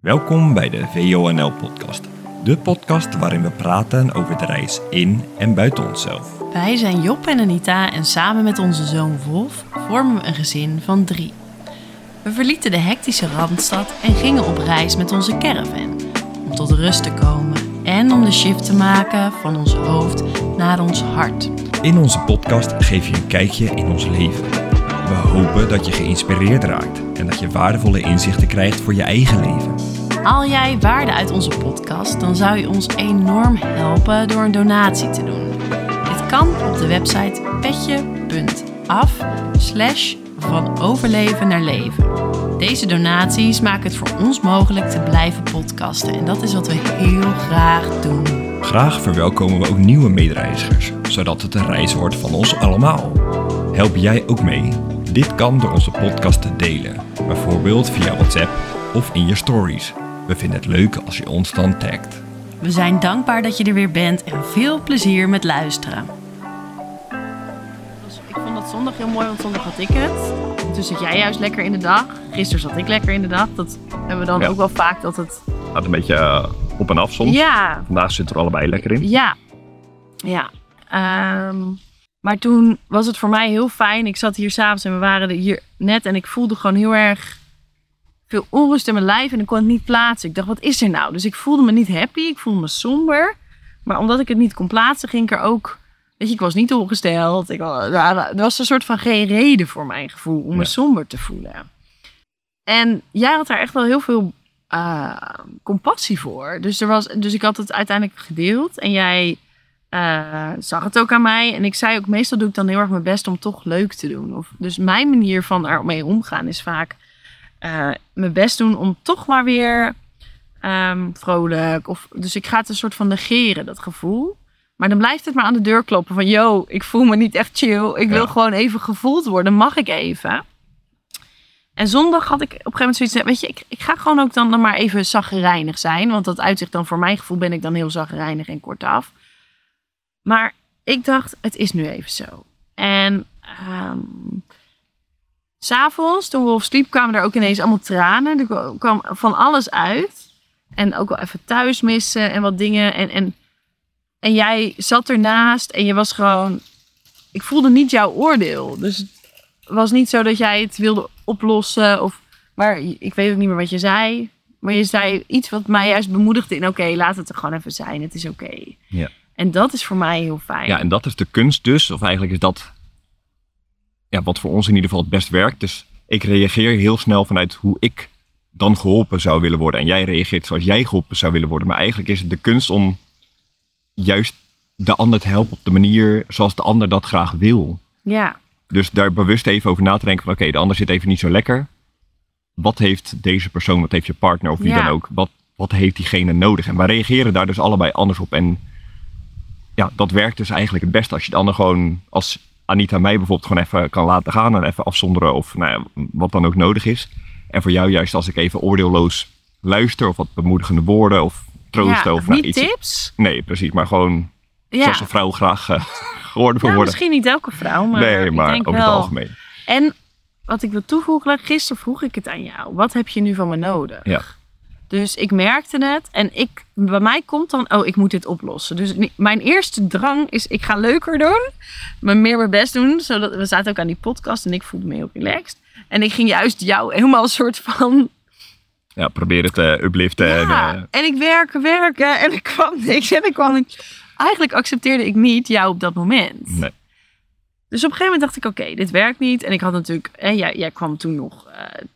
Welkom bij de VONL-podcast. De podcast waarin we praten over de reis in en buiten onszelf. Wij zijn Job en Anita en samen met onze zoon Wolf vormen we een gezin van drie. We verlieten de hectische Randstad en gingen op reis met onze caravan. Om tot rust te komen en om de shift te maken van ons hoofd naar ons hart. In onze podcast geef je een kijkje in ons leven. We hopen dat je geïnspireerd raakt en dat je waardevolle inzichten krijgt voor je eigen leven. Haal jij waarde uit onze podcast, dan zou je ons enorm helpen door een donatie te doen. Dit kan op de website petje.af slash van overleven naar leven. Deze donaties maken het voor ons mogelijk te blijven podcasten en dat is wat we heel graag doen. Graag verwelkomen we ook nieuwe medereizigers, zodat het een reis wordt van ons allemaal. Help jij ook mee? Dit kan door onze podcast te delen, bijvoorbeeld via WhatsApp of in je stories. We vinden het leuk als je ons dan tagt. We zijn dankbaar dat je er weer bent en veel plezier met luisteren. Ik vond dat zondag heel mooi, want zondag had ik het. Toen zit jij juist lekker in de dag. Gisteren zat ik lekker in de dag. Dat hebben we dan Ja. ook wel vaak dat het... Gaat een beetje eh, op en af soms. Ja, Vandaag zitten er allebei lekker in. Ja, ja. Ehm, maar toen was het voor mij heel fijn. Ik zat hier s'avonds en we waren er hier net en ik voelde gewoon heel erg veel onrust in mijn lijf en ik kon het niet plaatsen. Ik dacht, wat is er nou? Dus ik voelde me niet happy, ik voelde me somber. Maar omdat ik het niet kon plaatsen, ging ik er ook... Weet je, ik was niet ongesteld. Ik, er was een soort van geen reden voor mijn gevoel om me Ja. somber te voelen. En jij had daar echt wel heel veel eh, compassie voor. Dus, er was, dus ik had het uiteindelijk gedeeld. En jij eh, zag het ook aan mij. En ik zei ook, meestal doe ik dan heel erg mijn best om toch leuk te doen. Of, dus mijn manier van ermee omgaan is vaak eh, mijn best doen om toch maar weer ehm, vrolijk. Of, dus ik ga het een soort van negeren, dat gevoel. Maar dan blijft het maar aan de deur kloppen van... yo, ik voel me niet echt chill. Ik wil Ja. gewoon even gevoeld worden. Mag ik even? En zondag had ik op een gegeven moment zoiets... Weet je, ik, ik ga gewoon ook dan, dan maar even zaggerijnig zijn. Want dat uitzicht dan voor mijn gevoel ben ik dan heel zaggerijnig en kortaf. Maar ik dacht, het is nu even zo. En ehm, s'avonds, toen Wolf sliep, kwamen er ook ineens allemaal tranen. Er kwa- kwam van alles uit. En ook wel even thuis missen en wat dingen. En, en, en jij zat ernaast en je was gewoon... Ik voelde niet jouw oordeel. Dus het was niet zo dat jij het wilde oplossen. Of, maar ik weet ook niet meer wat je zei. Maar je zei iets wat mij juist bemoedigde in... Oké, laat het er gewoon even zijn. Het is oké. Ja. En dat is voor mij heel fijn. Ja, en dat is de kunst dus. Of eigenlijk is dat ja, wat voor ons in ieder geval het best werkt. Dus ik reageer heel snel vanuit hoe ik dan geholpen zou willen worden. En jij reageert zoals jij geholpen zou willen worden. Maar eigenlijk is het de kunst om juist de ander te helpen op de manier zoals de ander dat graag wil. ja. Dus daar bewust even over na te denken van oké, de ander zit even niet zo lekker. Wat heeft deze persoon, wat heeft je partner of wie Ja. dan ook, wat, wat heeft diegene nodig? En wij reageren daar dus allebei anders op. En ja, dat werkt dus eigenlijk het beste als je de ander gewoon, als Anita mij bijvoorbeeld gewoon even kan laten gaan en even afzonderen of nou ja, wat dan ook nodig is. En voor jou juist als ik even oordeelloos luister of wat bemoedigende woorden of troosten ja, of nou, niet iets. tips. Nee, precies, maar gewoon Ja. zoals een vrouw graag geworden wil Ja, worden. misschien niet elke vrouw, maar, nee, ik maar denk over wel. het algemeen. En wat ik wil toevoegen, gisteren vroeg ik het aan jou. Wat heb je nu van me nodig? Ja. Dus ik merkte het en ik, bij mij komt dan, oh, ik moet dit oplossen. Dus mijn eerste drang is, ik ga leuker doen, me meer mijn best doen. Zodat, we zaten ook aan die podcast en ik voelde me heel relaxed. En ik ging juist jou helemaal een soort van Ja, probeer het eh upliften. En, eh, en ik werken, werken en er kwam niks. En ik kwam. Eigenlijk accepteerde ik niet jou op dat moment. nee. Dus op een gegeven moment dacht ik, oké, dit werkt niet. En ik had natuurlijk, hè, jij, jij kwam toen nog.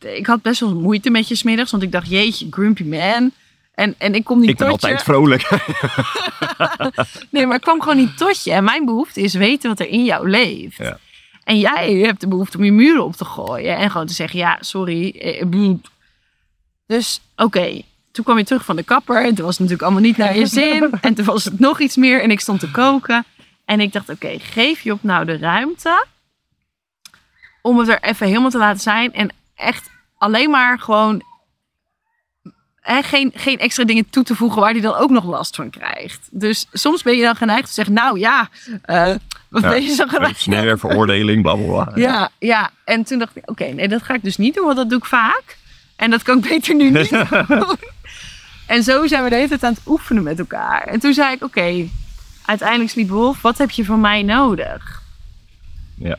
eh, ik had best wel moeite met je smiddags, want ik dacht, jeetje, grumpy man. En, en ik kom niet Ik ben tot je. altijd vrolijk. Nee, maar ik kwam gewoon niet tot je. En mijn behoefte is weten wat er in jou leeft. Ja. En jij hebt de behoefte om je muren op te gooien. En gewoon te zeggen, ja, sorry. eh, bloed. Dus oké, toen kwam je terug van de kapper. Toen was het natuurlijk allemaal niet naar je zin. En toen was het nog iets meer. En ik stond te koken. En ik dacht, oké, geef je op nou de ruimte. Om het er even helemaal te laten zijn. En echt alleen maar gewoon... Hè, geen, geen extra dingen toe te voegen waar hij dan ook nog last van krijgt. Dus soms ben je dan geneigd te zeggen, nou ja, eh, wat Ja, ben je zo geneigd? Snel veroordeling, bla bla bla. Ja, ja. En toen dacht ik, oké, nee, dat ga ik dus niet doen, want dat doe ik vaak. En dat kan ik beter nu niet doen. En zo zijn we de hele tijd aan het oefenen met elkaar. En toen zei ik, oké, uiteindelijk sliep Wolf, wat heb je van mij nodig? Ja.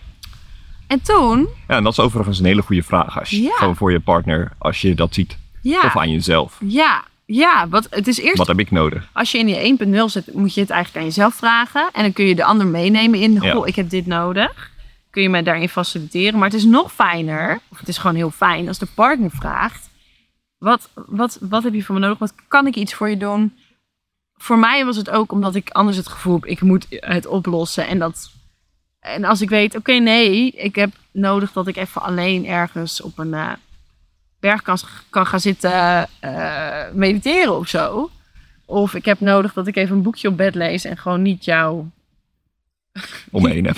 En toen, Ja, en dat is overigens een hele goede vraag. Als je, Ja. Gewoon voor je partner, als je dat ziet. ja, Of aan jezelf. ja, ja, wat, het is eerst Wat heb ik nodig? als je in die 1.0 zit, moet je het eigenlijk aan jezelf vragen. En dan kun je de ander meenemen in, Ja. goh, ik heb dit nodig. Kun je mij daarin faciliteren. Maar het is nog fijner, of het is gewoon heel fijn, als de partner vraagt. Wat, wat, wat heb je van me nodig? Wat kan ik iets voor je doen? Voor mij was het ook omdat ik anders het gevoel heb, ik moet het oplossen. En, dat, en als ik weet, oké, nee, ik heb nodig dat ik even alleen ergens op een eh, berg kan, kan gaan zitten eh, mediteren of zo. Of ik heb nodig dat ik even een boekje op bed lees en gewoon niet jou. Om me heen heb.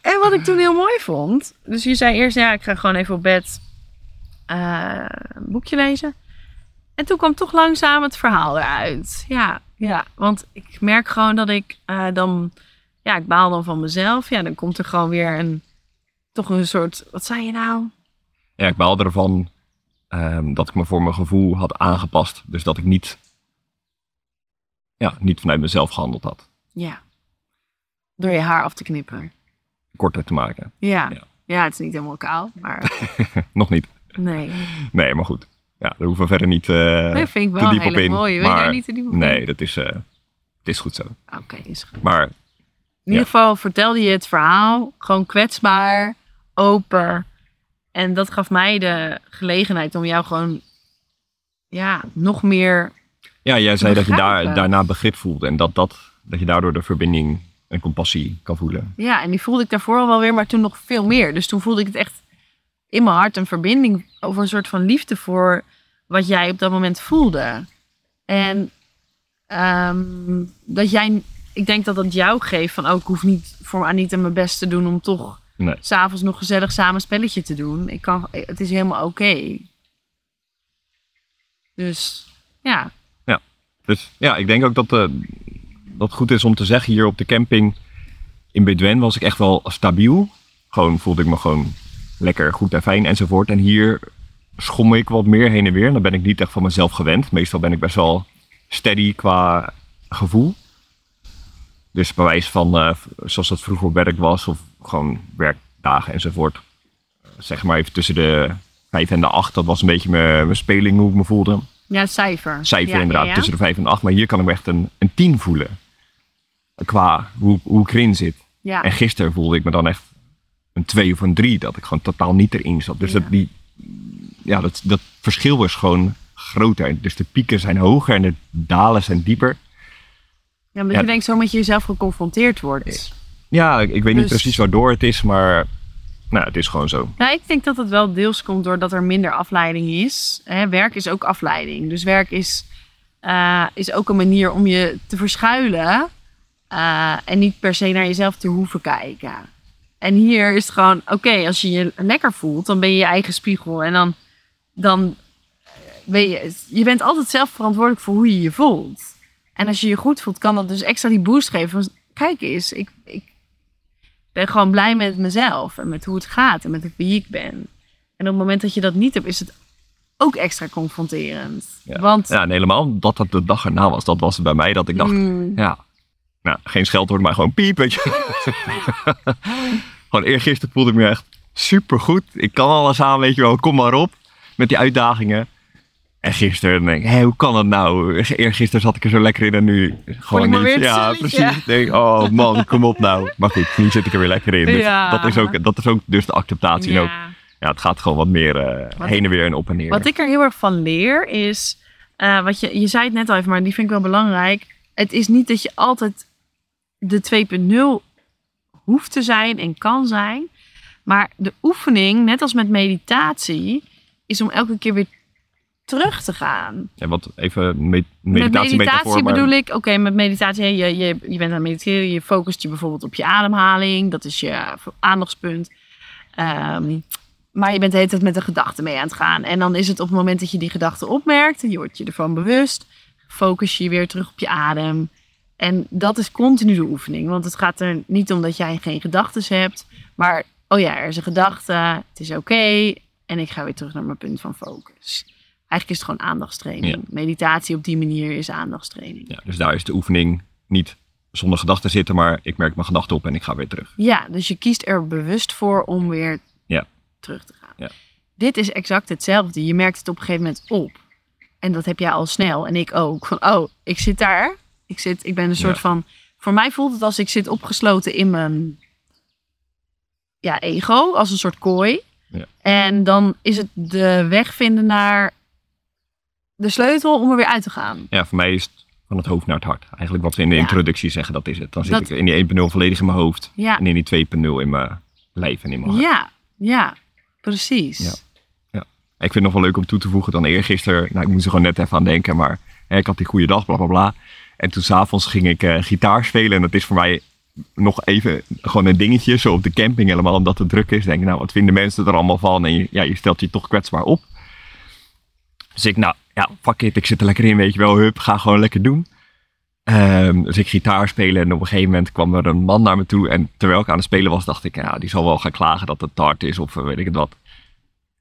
En wat ik toen heel mooi vond. Dus je zei eerst, ja, ik ga gewoon even op bed eh, een boekje lezen. En toen kwam toch langzaam het verhaal eruit. Ja, ja. Want ik merk gewoon dat ik eh, dan, ja, ik baal dan van mezelf. Ja, dan komt er gewoon weer een, toch een soort, wat zei je nou? ja, ik baalde ervan ehm, dat ik me voor mijn gevoel had aangepast. Dus dat ik niet, ja, niet vanuit mezelf gehandeld had. Ja. Door je haar af te knippen. Korter te maken. Ja. Ja. Ja, het is niet helemaal kaal, maar Nog niet. nee. Nee, maar goed. Ja, daar hoeven we verder niet eh, vind ik te wel een diep op in. Wil je maar daar niet te diep op in? nee, dat is, eh, het is goed zo. Oké, is goed. Maar In ieder geval vertelde je het verhaal gewoon kwetsbaar, open. En dat gaf mij de gelegenheid om jou gewoon ja, nog meer. ja, jij zei dat je daar, daarna begrip voelde. En dat, dat, dat je daardoor de verbinding en compassie kan voelen. Ja, en die voelde ik daarvoor al wel weer, maar toen nog veel meer. Dus toen voelde ik het echt in mijn hart een verbinding over een soort van liefde voor wat jij op dat moment voelde. En ehm, dat jij, ik denk dat dat jou geeft van, oh, ik hoef niet voor Anita mijn best te doen om toch Nee. s'avonds nog gezellig samen een spelletje te doen. Ik kan, het is helemaal oké. Dus ja, Dus ja, ik denk ook dat, eh, dat goed is om te zeggen hier op de camping in Bedwen was ik echt wel stabiel. Gewoon voelde ik me gewoon lekker goed en fijn enzovoort. En hier schommel ik wat meer heen en weer. Dan ben ik niet echt van mezelf gewend. Meestal ben ik best wel steady qua gevoel. Dus bij wijze van, eh, zoals dat vroeger op werk was, of gewoon werkdagen enzovoort. Zeg maar even tussen de vijf en de acht. Dat was een beetje mijn, mijn speling, hoe ik me voelde ja cijfer. cijfer Ja, inderdaad, ja, ja. tussen de 5 en de 8. Maar hier kan ik me echt een, een 10 voelen. Qua hoe, hoe ik erin zit. Ja. En gisteren voelde ik me dan echt een 2 of een 3. Dat ik gewoon totaal niet erin zat. Dus dat, die, ja, dat, dat verschil was gewoon groter. Dus de pieken zijn hoger en de dalen zijn dieper. Ja, Ja. je denkt zo met jezelf geconfronteerd wordt. Ja, ik, ik weet niet Dus- precies waardoor het is, maar nou, het is gewoon zo. Ja, ik denk dat het wel deels komt doordat er minder afleiding is. Hè, werk is ook afleiding. Dus werk is, eh, is ook een manier om je te verschuilen. eh, en niet per se naar jezelf te hoeven kijken. En hier is het gewoon, oké, als je je lekker voelt, dan ben je je eigen spiegel. En dan, dan ben je, je bent altijd zelf verantwoordelijk voor hoe je je voelt. En als je je goed voelt, kan dat dus extra die boost geven. Van, kijk eens, ik, ik ben gewoon blij met mezelf en met hoe het gaat en met wie ik ben. En op het moment dat je dat niet hebt, is het ook extra confronterend. Ja. Want Ja, en helemaal dat dat de dag erna was. Dat was het bij mij dat ik dacht, mm, Ja. Nou, geen scheldwoord, maar gewoon piep, weet je. gewoon eergisteren voelde ik me echt supergoed. Ik kan alles aan, weet je wel. Kom maar op met die uitdagingen. En gisteren denk ik, hé, hoe kan dat nou? Eergisteren zat ik er zo lekker in en nu gewoon niet. weer ja, precies. Denk, oh man, kom op nou. Maar goed, nu zit ik er weer lekker in. Dus Ja. dat, is ook, dat is ook dus de acceptatie. En ook, ja. ja, het gaat gewoon wat meer eh, Wat- heen en weer en op en neer. Wat ik er heel erg van leer is, eh, wat je, je zei het net al even, maar die vind ik wel belangrijk. Het is niet dat je altijd de 2.0 hoeft te zijn en kan zijn. Maar de oefening, net als met meditatie, is om elke keer weer terug te gaan. Ja, wat even me- Met meditatie, meditatie metafoor, maar- bedoel ik, oké, met meditatie, je, je, je bent aan het mediteren, je focust je bijvoorbeeld op je ademhaling, dat is je aandachtspunt. Ehm, maar je bent de hele tijd met de gedachten mee aan het gaan. En dan is het op het moment dat je die gedachten opmerkt, je wordt je ervan bewust, focus je weer terug op je adem. En dat is continu de oefening, want het gaat er niet om dat jij geen gedachten hebt, maar oh ja, er is een gedachte, het is oké en ik ga weer terug naar mijn punt van focus. Eigenlijk is het gewoon aandachtstraining. Ja. Meditatie op die manier is aandachtstraining. Ja, dus daar is de oefening niet zonder gedachten zitten, maar ik merk mijn gedachten op en ik ga weer terug. Ja, dus je kiest er bewust voor om weer Ja. terug te gaan. Ja. Dit is exact hetzelfde. Je merkt het op een gegeven moment op. En dat heb jij al snel en ik ook. Van, oh, ik zit daar. Ik, zit, ik ben een soort Ja. van... Voor mij voelt het als ik zit opgesloten in mijn ja, ego. Als een soort kooi. Ja. En dan is het de weg vinden naar de sleutel om er weer uit te gaan. Ja, voor mij is het van het hoofd naar het hart. Eigenlijk wat we in de Ja. introductie zeggen, dat is het. Dan zit Dat- ik in die 1.0 volledig in mijn hoofd Ja, en in die 2.0 in mijn lijf en in mijn hart. ja, ja precies. Ja. Ik vind het nog wel leuk om toe te voegen dan eergisteren. Nou, ik moest er gewoon net even aan denken, maar hè, ik had die goede dag, bla bla bla. En toen s'avonds ging ik eh, gitaar spelen. En dat is voor mij nog even gewoon een dingetje, zo op de camping helemaal, omdat het druk is. Denk ik, nou, wat vinden mensen er allemaal van? En je, ja, je stelt je toch kwetsbaar op. Dus ik, nou, ja, fuck it, ik zit er lekker in, weet je wel, hup, ga gewoon lekker doen. Ehm, dus ik gitaar spelen en op een gegeven moment kwam er een man naar me toe. En terwijl ik aan het spelen was, dacht ik, ja, die zal wel gaan klagen dat het te hard is of eh, weet ik het wat.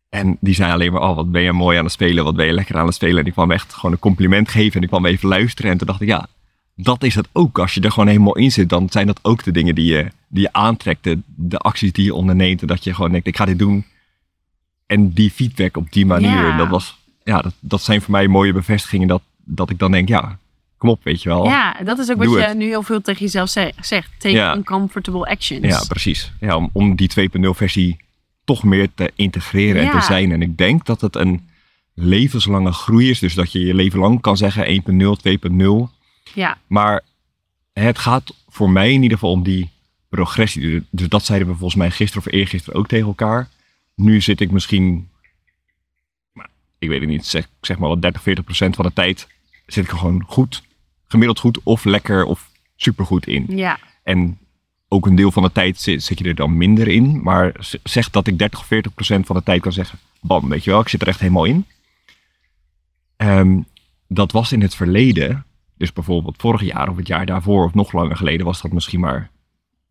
En die zei alleen maar, oh, wat ben je mooi aan het spelen, wat ben je lekker aan het spelen. En die kwam echt gewoon een compliment geven en die kwam even luisteren. En toen dacht ik, ja, dat is het ook. Als je er gewoon helemaal in zit, dan zijn dat ook de dingen die je, die je aantrekt. De, de acties die je onderneemt. En dat je gewoon denkt, ik ga dit doen. En die feedback op die manier, Ja. dat, was, ja, dat, dat zijn voor mij mooie bevestigingen. Dat, dat ik dan denk, ja, kom op, weet je wel. Ja, dat is ook wat je nu heel veel tegen jezelf ze- zegt. Take Ja. uncomfortable actions. Ja, precies. Ja, om, om die 2.0 versie toch meer te integreren en te zijn. En ik denk dat het een levenslange groei is. Dus dat je je leven lang kan zeggen 1.0, 2.0. ja. Maar het gaat voor mij in ieder geval om die progressie. Dus dat zeiden we volgens mij gisteren of eergisteren ook tegen elkaar. Nu zit ik misschien, ik weet het niet, zeg, zeg maar wat 30, 40 procent van de tijd zit ik er gewoon goed, gemiddeld goed of lekker of supergoed in. ja. En ook een deel van de tijd zit, zit je er dan minder in. Maar zeg dat ik 30 of 40 procent van de tijd kan zeggen, bam, weet je wel, ik zit er echt helemaal in. Ehm, dat was in het verleden, dus bijvoorbeeld vorig jaar of het jaar daarvoor of nog langer geleden, was dat misschien maar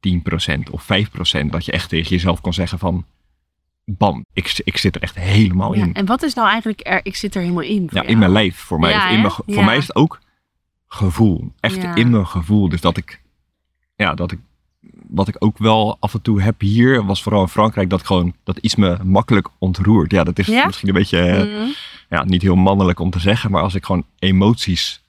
10% of 5% dat je echt tegen jezelf kon zeggen van, bam, ik, ik zit er echt helemaal ja. in. En wat is nou eigenlijk er? Ik zit er helemaal in. Ja, jou. in mijn lijf voor mij. Ja, in mijn, Ja. Voor mij is het ook gevoel. Echt in mijn gevoel. Dus dat ik, ja, dat ik, wat ik ook wel af en toe heb hier, was vooral in Frankrijk, dat gewoon, dat iets me makkelijk ontroert. Ja, dat is misschien een beetje, Mhm. ja, niet heel mannelijk om te zeggen, maar als ik gewoon emoties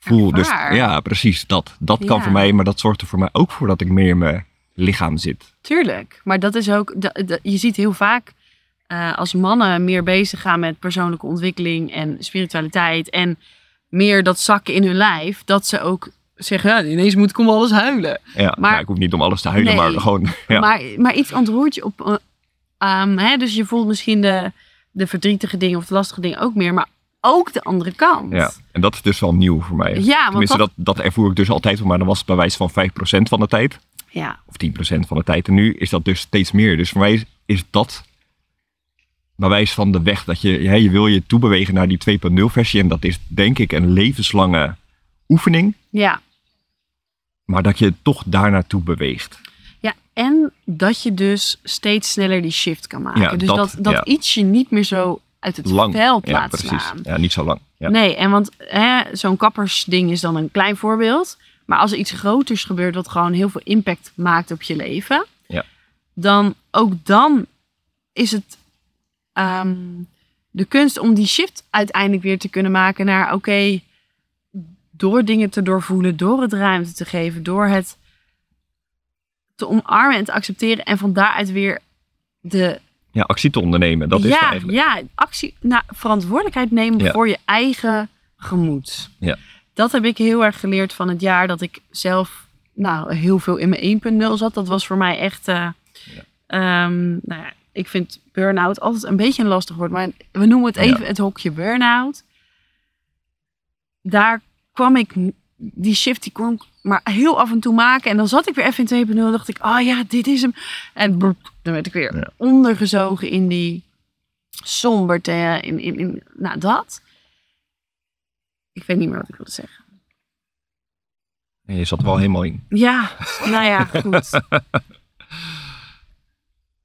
voel. Dus ja, precies, dat. Dat kan voor mij, maar dat zorgt er voor mij ook voor dat ik meer in mijn lichaam zit. Tuurlijk. Maar dat is ook, dat- dat- je ziet heel vaak eh, als mannen meer bezig gaan met persoonlijke ontwikkeling en spiritualiteit en meer dat zakken in hun lijf, dat ze ook zeggen, ja, ineens moet ik om alles huilen. Ja, Maar- nou, ik hoef niet om alles te huilen, Nee. maar gewoon, ja. Maar, maar iets ontroert je op. eh, ehm, hè, dus je voelt misschien de, de verdrietige dingen of de lastige dingen ook meer, maar ook de andere kant. Ja, en dat is dus wel nieuw voor mij. Ja, want Tenminste, dat, dat, dat ervoer ik dus altijd, maar dan was het bij wijze van 5% van de tijd. ja, Of 10% van de tijd. En nu is dat dus steeds meer. Dus voor mij is, is dat bij wijze van de weg. Dat je, ja, je wil je toebewegen naar die 2.0 versie. En dat is denk ik een levenslange oefening. ja, Maar dat je toch daar naartoe beweegt. ja. En dat je dus steeds sneller die shift kan maken. Ja, dus dat- dat, dat ja. iets je niet meer zo uit het Lang. veld ja, laat precies. slaan. Ja, niet zo lang. Ja. Nee, en want hè, zo'n kappersding is dan een klein voorbeeld. Maar als er iets groters gebeurt wat gewoon heel veel impact maakt op je leven. Ja. Dan ook dan is het ehm, de kunst om die shift uiteindelijk weer te kunnen maken naar oké, door dingen te doorvoelen, door het ruimte te geven, door het te omarmen en te accepteren en van daaruit weer de ja, actie te ondernemen. Dat is ja, eigenlijk. Ja, actie, nou, verantwoordelijkheid nemen Ja. voor je eigen gemoed. Ja. Dat heb ik heel erg geleerd van het jaar dat ik zelf nou, heel veel in mijn 1.0 zat. Dat was voor mij echt... eh, ehm, nou ja, ik vind burn-out altijd een beetje een lastig woord. Maar we noemen het Ja. even het hokje burn-out. Daar kwam ik... Die shift die kon ik maar heel af en toe maken. En dan zat ik weer even in 2.0 en dacht ik... Oh ja, dit is hem. En dan werd ik weer Ja. ondergezogen in die somberte. In, in, in, nou, dat. Ik weet niet meer wat ik wilde zeggen. En je zat er wel helemaal in. Ja, nou ja, goed.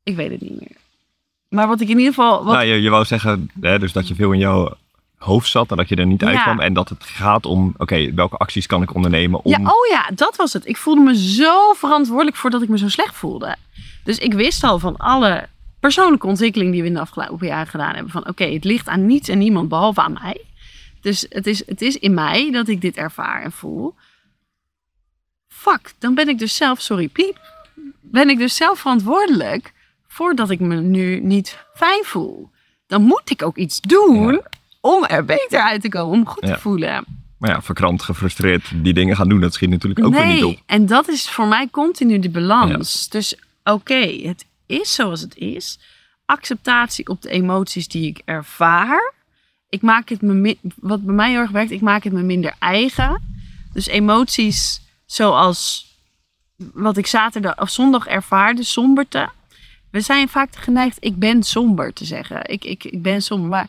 ik weet het niet meer. Maar wat ik in ieder geval... Wat, Nou, je, je wou zeggen hè, dus dat je veel in jouw hoofd zat en dat je er niet Ja. uitkwam. En dat het gaat om, oké, welke acties kan ik ondernemen om... Ja, oh ja, dat was het. Ik voelde me zo verantwoordelijk voor dat ik me zo slecht voelde. Dus ik wist al van alle persoonlijke ontwikkeling die we in de afgelopen jaren gedaan hebben. Van oké, het ligt aan niets en niemand behalve aan mij. Dus het is, het is in mij dat ik dit ervaar en voel. Fuck, dan ben ik dus zelf, sorry piep, ben ik dus zelf verantwoordelijk voordat ik me nu niet fijn voel. Dan moet ik ook iets doen om er beter uit te komen, om goed Ja. te voelen. Maar ja, verkrant, gefrustreerd die dingen gaan doen, dat schiet natuurlijk ook weer niet op. en dat is voor mij continu de balans. Dus oké, het is zoals het is. Acceptatie op de emoties die ik ervaar. Ik maak het me, wat bij mij heel erg werkt, ik maak het me minder eigen. Dus emoties zoals wat ik zaterdag of zondag ervaarde, somberte. We zijn vaak geneigd, ik ben somber te zeggen. Ik, ik, ik ben somber. Maar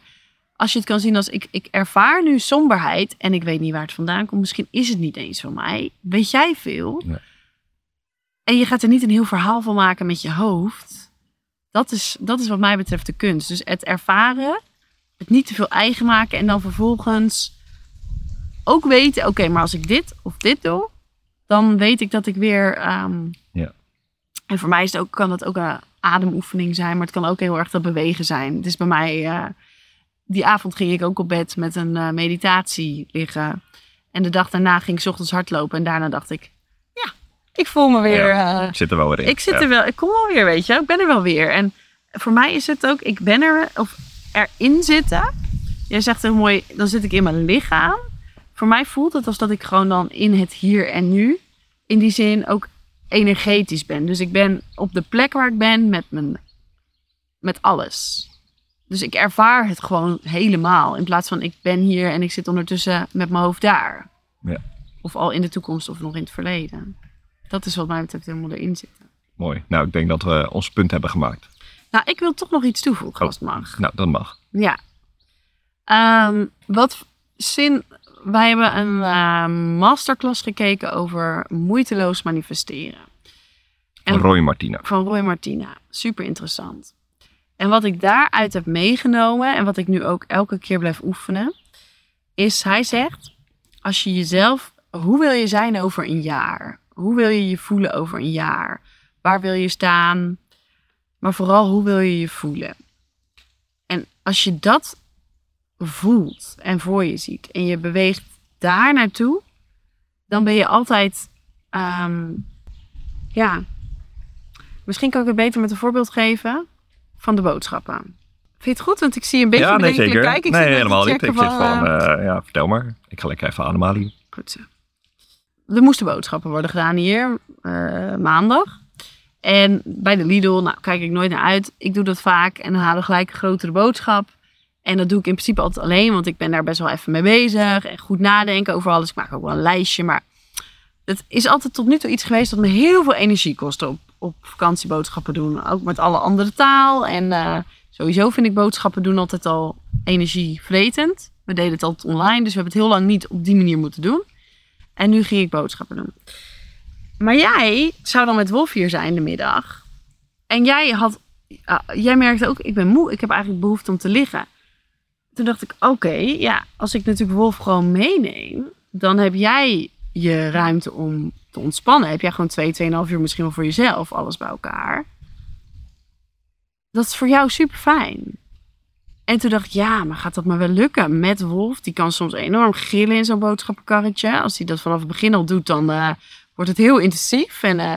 als je het kan zien als ik, ik ervaar nu somberheid en ik weet niet waar het vandaan komt. Misschien is het niet eens van mij. Weet jij veel? En je gaat er niet een heel verhaal van maken met je hoofd. Dat is, dat is wat mij betreft de kunst. Dus het ervaren, het niet te veel eigen maken en dan vervolgens ook weten, oké, maar als ik dit of dit doe, dan weet ik dat ik weer. ehm, Ja. En voor mij is het ook, kan dat ook een ademoefening zijn, maar het kan ook heel erg dat bewegen zijn. Het is bij mij. eh, die avond ging ik ook op bed met een eh, meditatie liggen. En de dag daarna ging ik 's ochtends hardlopen. En daarna dacht ik, ja, ik voel me weer. eh, Ik zit er wel weer in. ik zit Ja. er wel, ik kom wel weer, weet je. Ik ben er wel weer. En voor mij is het ook, ik ben er, of erin zitten. Jij zegt heel mooi, dan zit ik in mijn lichaam. Voor mij voelt het als dat ik gewoon dan in het hier en nu, in die zin ook energetisch ben. Dus ik ben op de plek waar ik ben met, mijn, met alles. Dus ik ervaar het gewoon helemaal. In plaats van ik ben hier en ik zit ondertussen met mijn hoofd daar. Ja. Of al in de toekomst of nog in het verleden. Dat is wat mij betreft helemaal erin zitten. Mooi. Nou, ik denk dat we ons punt hebben gemaakt. Nou, ik wil toch nog iets toevoegen Oh. als het mag. Nou, dat mag. Ja. Ehm, wat zin. Wij hebben een eh, masterclass gekeken over moeiteloos manifesteren. En- Roy Martina. Van Roy Martina. Super interessant. En wat ik daaruit heb meegenomen en wat ik nu ook elke keer blijf oefenen, is hij zegt: als je jezelf, hoe wil je zijn over een jaar? Hoe wil je je voelen over een jaar? Waar wil je staan? Maar vooral, hoe wil je je voelen? En als je dat voelt en voor je ziet en je beweegt daar naartoe, dan ben je altijd, ehm, ja, misschien kan ik het beter met een voorbeeld geven van de boodschappen. Vind je het goed? Want ik zie een beetje ja, nee, zeker. kijken. Ik nee, helemaal niet. Ik zit van, eh, eh, ja, vertel maar. Ik ga lekker even ademhalen. Goed zo. Er moesten boodschappen worden gedaan hier eh, maandag. En bij de Lidl, nou kijk ik nooit naar uit. Ik doe dat vaak en dan haal ik gelijk een grotere boodschap. En dat doe ik in principe altijd alleen, want ik ben daar best wel even mee bezig. En goed nadenken over alles. Ik maak ook wel een lijstje, maar het is altijd tot nu toe iets geweest dat me heel veel energie kostte op, op vakantieboodschappen doen. Ook met alle andere taal. En eh, sowieso vind ik boodschappen doen altijd al energievretend. We deden het altijd online, dus we hebben het heel lang niet op die manier moeten doen. En nu ging ik boodschappen doen. Maar jij zou dan met Wolf hier zijn de middag. En jij had, ah, jij merkte ook, ik ben moe, ik heb eigenlijk behoefte om te liggen. Toen dacht ik, oké, ja, als ik natuurlijk Wolf gewoon meeneem, dan heb jij je ruimte om te ontspannen. Heb jij gewoon twee, tweeënhalf uur misschien wel voor jezelf, alles bij elkaar. Dat is voor jou super fijn. En toen dacht ik, ja, maar gaat dat me wel lukken met Wolf? Die kan soms enorm gillen in zo'n boodschappenkarretje. Als hij dat vanaf het begin al doet, dan eh, wordt het heel intensief. En, eh,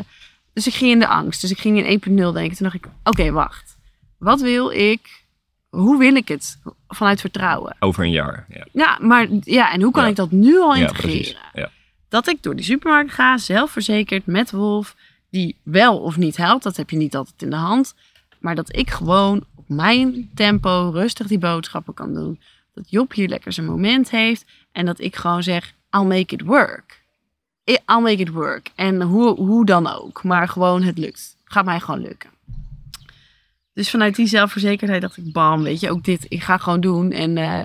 dus ik ging in de angst. Dus ik ging in 1.0 denken. Toen dacht ik, oké, wacht. Wat wil ik? Hoe wil ik het? Vanuit vertrouwen. Over een jaar. Ja, Ja, maar ja, en hoe kan Ja. ik dat nu al integreren? Ja. Dat ik door die supermarkt ga, zelfverzekerd met Wolf, die wel of niet helpt, dat heb je niet altijd in de hand. Maar dat ik gewoon op mijn tempo rustig die boodschappen kan doen. Dat Job hier lekker zijn moment heeft en dat ik gewoon zeg, I'll make it work. I'll make it work. En hoe, hoe dan ook, maar gewoon het lukt. Gaat mij gewoon lukken. Dus vanuit die zelfverzekerdheid dacht ik, bam, weet je, ook dit, ik ga gewoon doen. En eh,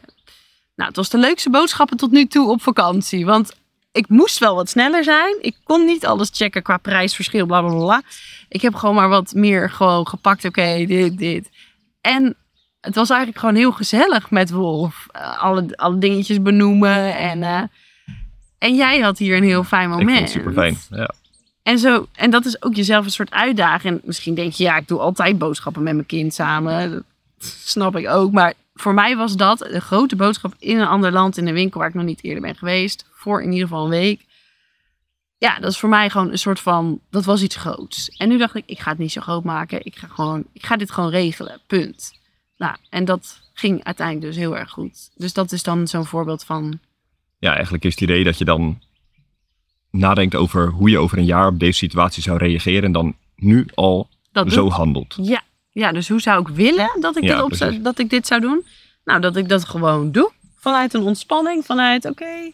nou, het was de leukste boodschappen tot nu toe op vakantie. Want ik moest wel wat sneller zijn. Ik kon niet alles checken qua prijsverschil, bla bla bla. Ik heb gewoon maar wat meer gewoon gepakt. Oké, dit, dit. En het was eigenlijk gewoon heel gezellig met Wolf. Eh, alle, alle dingetjes benoemen. En, eh, en jij had hier een heel fijn Ik moment. vond het super fijn. Ja. En, zo, en dat is ook jezelf een soort uitdaging. En misschien denk je, ja, ik doe altijd boodschappen met mijn kind samen. Dat snap ik ook. Maar voor mij was dat een grote boodschap in een ander land, in een winkel waar ik nog niet eerder ben geweest. Voor in ieder geval een week. Ja, dat is voor mij gewoon een soort van, dat was iets groots. En nu dacht ik, ik ga het niet zo groot maken. Ik ga, gewoon, ik ga dit gewoon regelen, punt. Nou, en dat ging uiteindelijk dus heel erg goed. Dus dat is dan zo'n voorbeeld van, ja, eigenlijk is het idee dat je dan nadenkt over hoe je over een jaar op deze situatie zou reageren. En dan nu al dat zo doet. handelt. Ja, ja, dus hoe zou ik willen dat ik, Ja, dit, op precies. dat ik dit zou doen? Nou, dat ik dat gewoon doe. Vanuit een ontspanning, vanuit oké,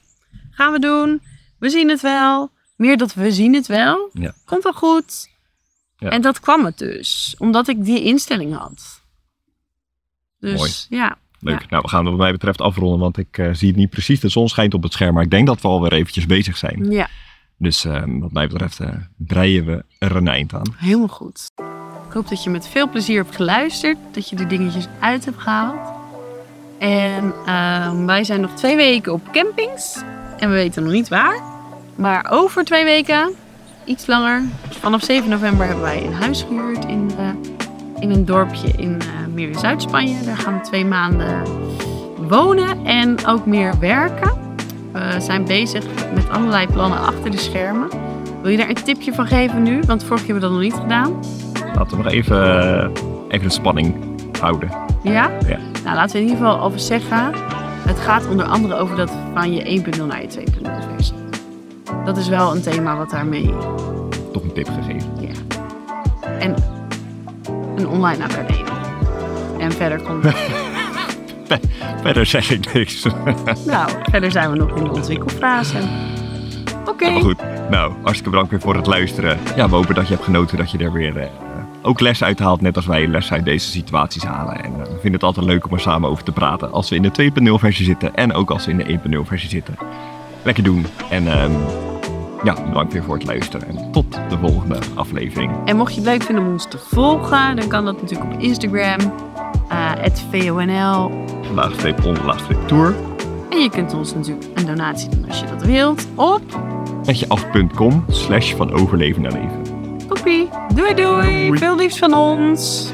gaan we doen. We zien het wel. Meer dat we zien het wel. Ja. Komt wel goed. Ja. En dat kwam het dus, omdat ik die instelling had. Dus Mooi. ja, Leuk. Ja. Nou, we gaan het wat mij betreft afronden, want ik eh, zie het niet precies. De zon schijnt op het scherm, maar ik denk dat we alweer eventjes bezig zijn. ja, Dus eh, wat mij betreft eh, breien we er een eind aan. helemaal goed. Ik hoop dat je met veel plezier hebt geluisterd. Dat je de dingetjes uit hebt gehaald. En ehm, wij zijn nog twee weken op campings. En we weten nog niet waar. Maar over twee weken, iets langer, vanaf 7 november hebben wij een huis gehuurd in, eh, in een dorpje in, eh, meer in Zuid-Spanje. Daar gaan we twee maanden wonen en ook meer werken. We zijn bezig met allerlei plannen achter de schermen. Wil je daar een tipje van geven nu? Want vorige keer hebben we dat nog niet gedaan. Laten we nog even, eh, even de spanning houden. Ja? Ja. Nou, laten we in ieder geval alvast zeggen. Het gaat onder andere over dat van je 1.0 naar je 2.0 versie. Dat is wel een thema wat daarmee. Toch een tip gegeven. Ja. En een online academie. En verder komt. Verder zeg ik niks. nou, verder zijn we nog in de ontwikkelfase. Oké. Maar goed, nou, hartstikke bedankt weer voor het luisteren. Ja, we hopen dat je hebt genoten, dat je er weer eh, ook les uit haalt, net als wij les uit deze situaties halen. En eh, we vinden het altijd leuk om er samen over te praten als we in de 2.0 versie zitten en ook als we in de 1.0 versie zitten. Lekker doen. En ehm, ja, bedankt weer voor het luisteren en tot de volgende aflevering. En mocht je het leuk vinden om ons te volgen, dan kan dat natuurlijk op Instagram. eh VONL. Laagstreep on, laagstreep tour. En je kunt ons natuurlijk een donatie doen als je dat wilt. Op Met je af.com slash van overleven naar leven. Doei doei. Doei. Veel liefs van ons.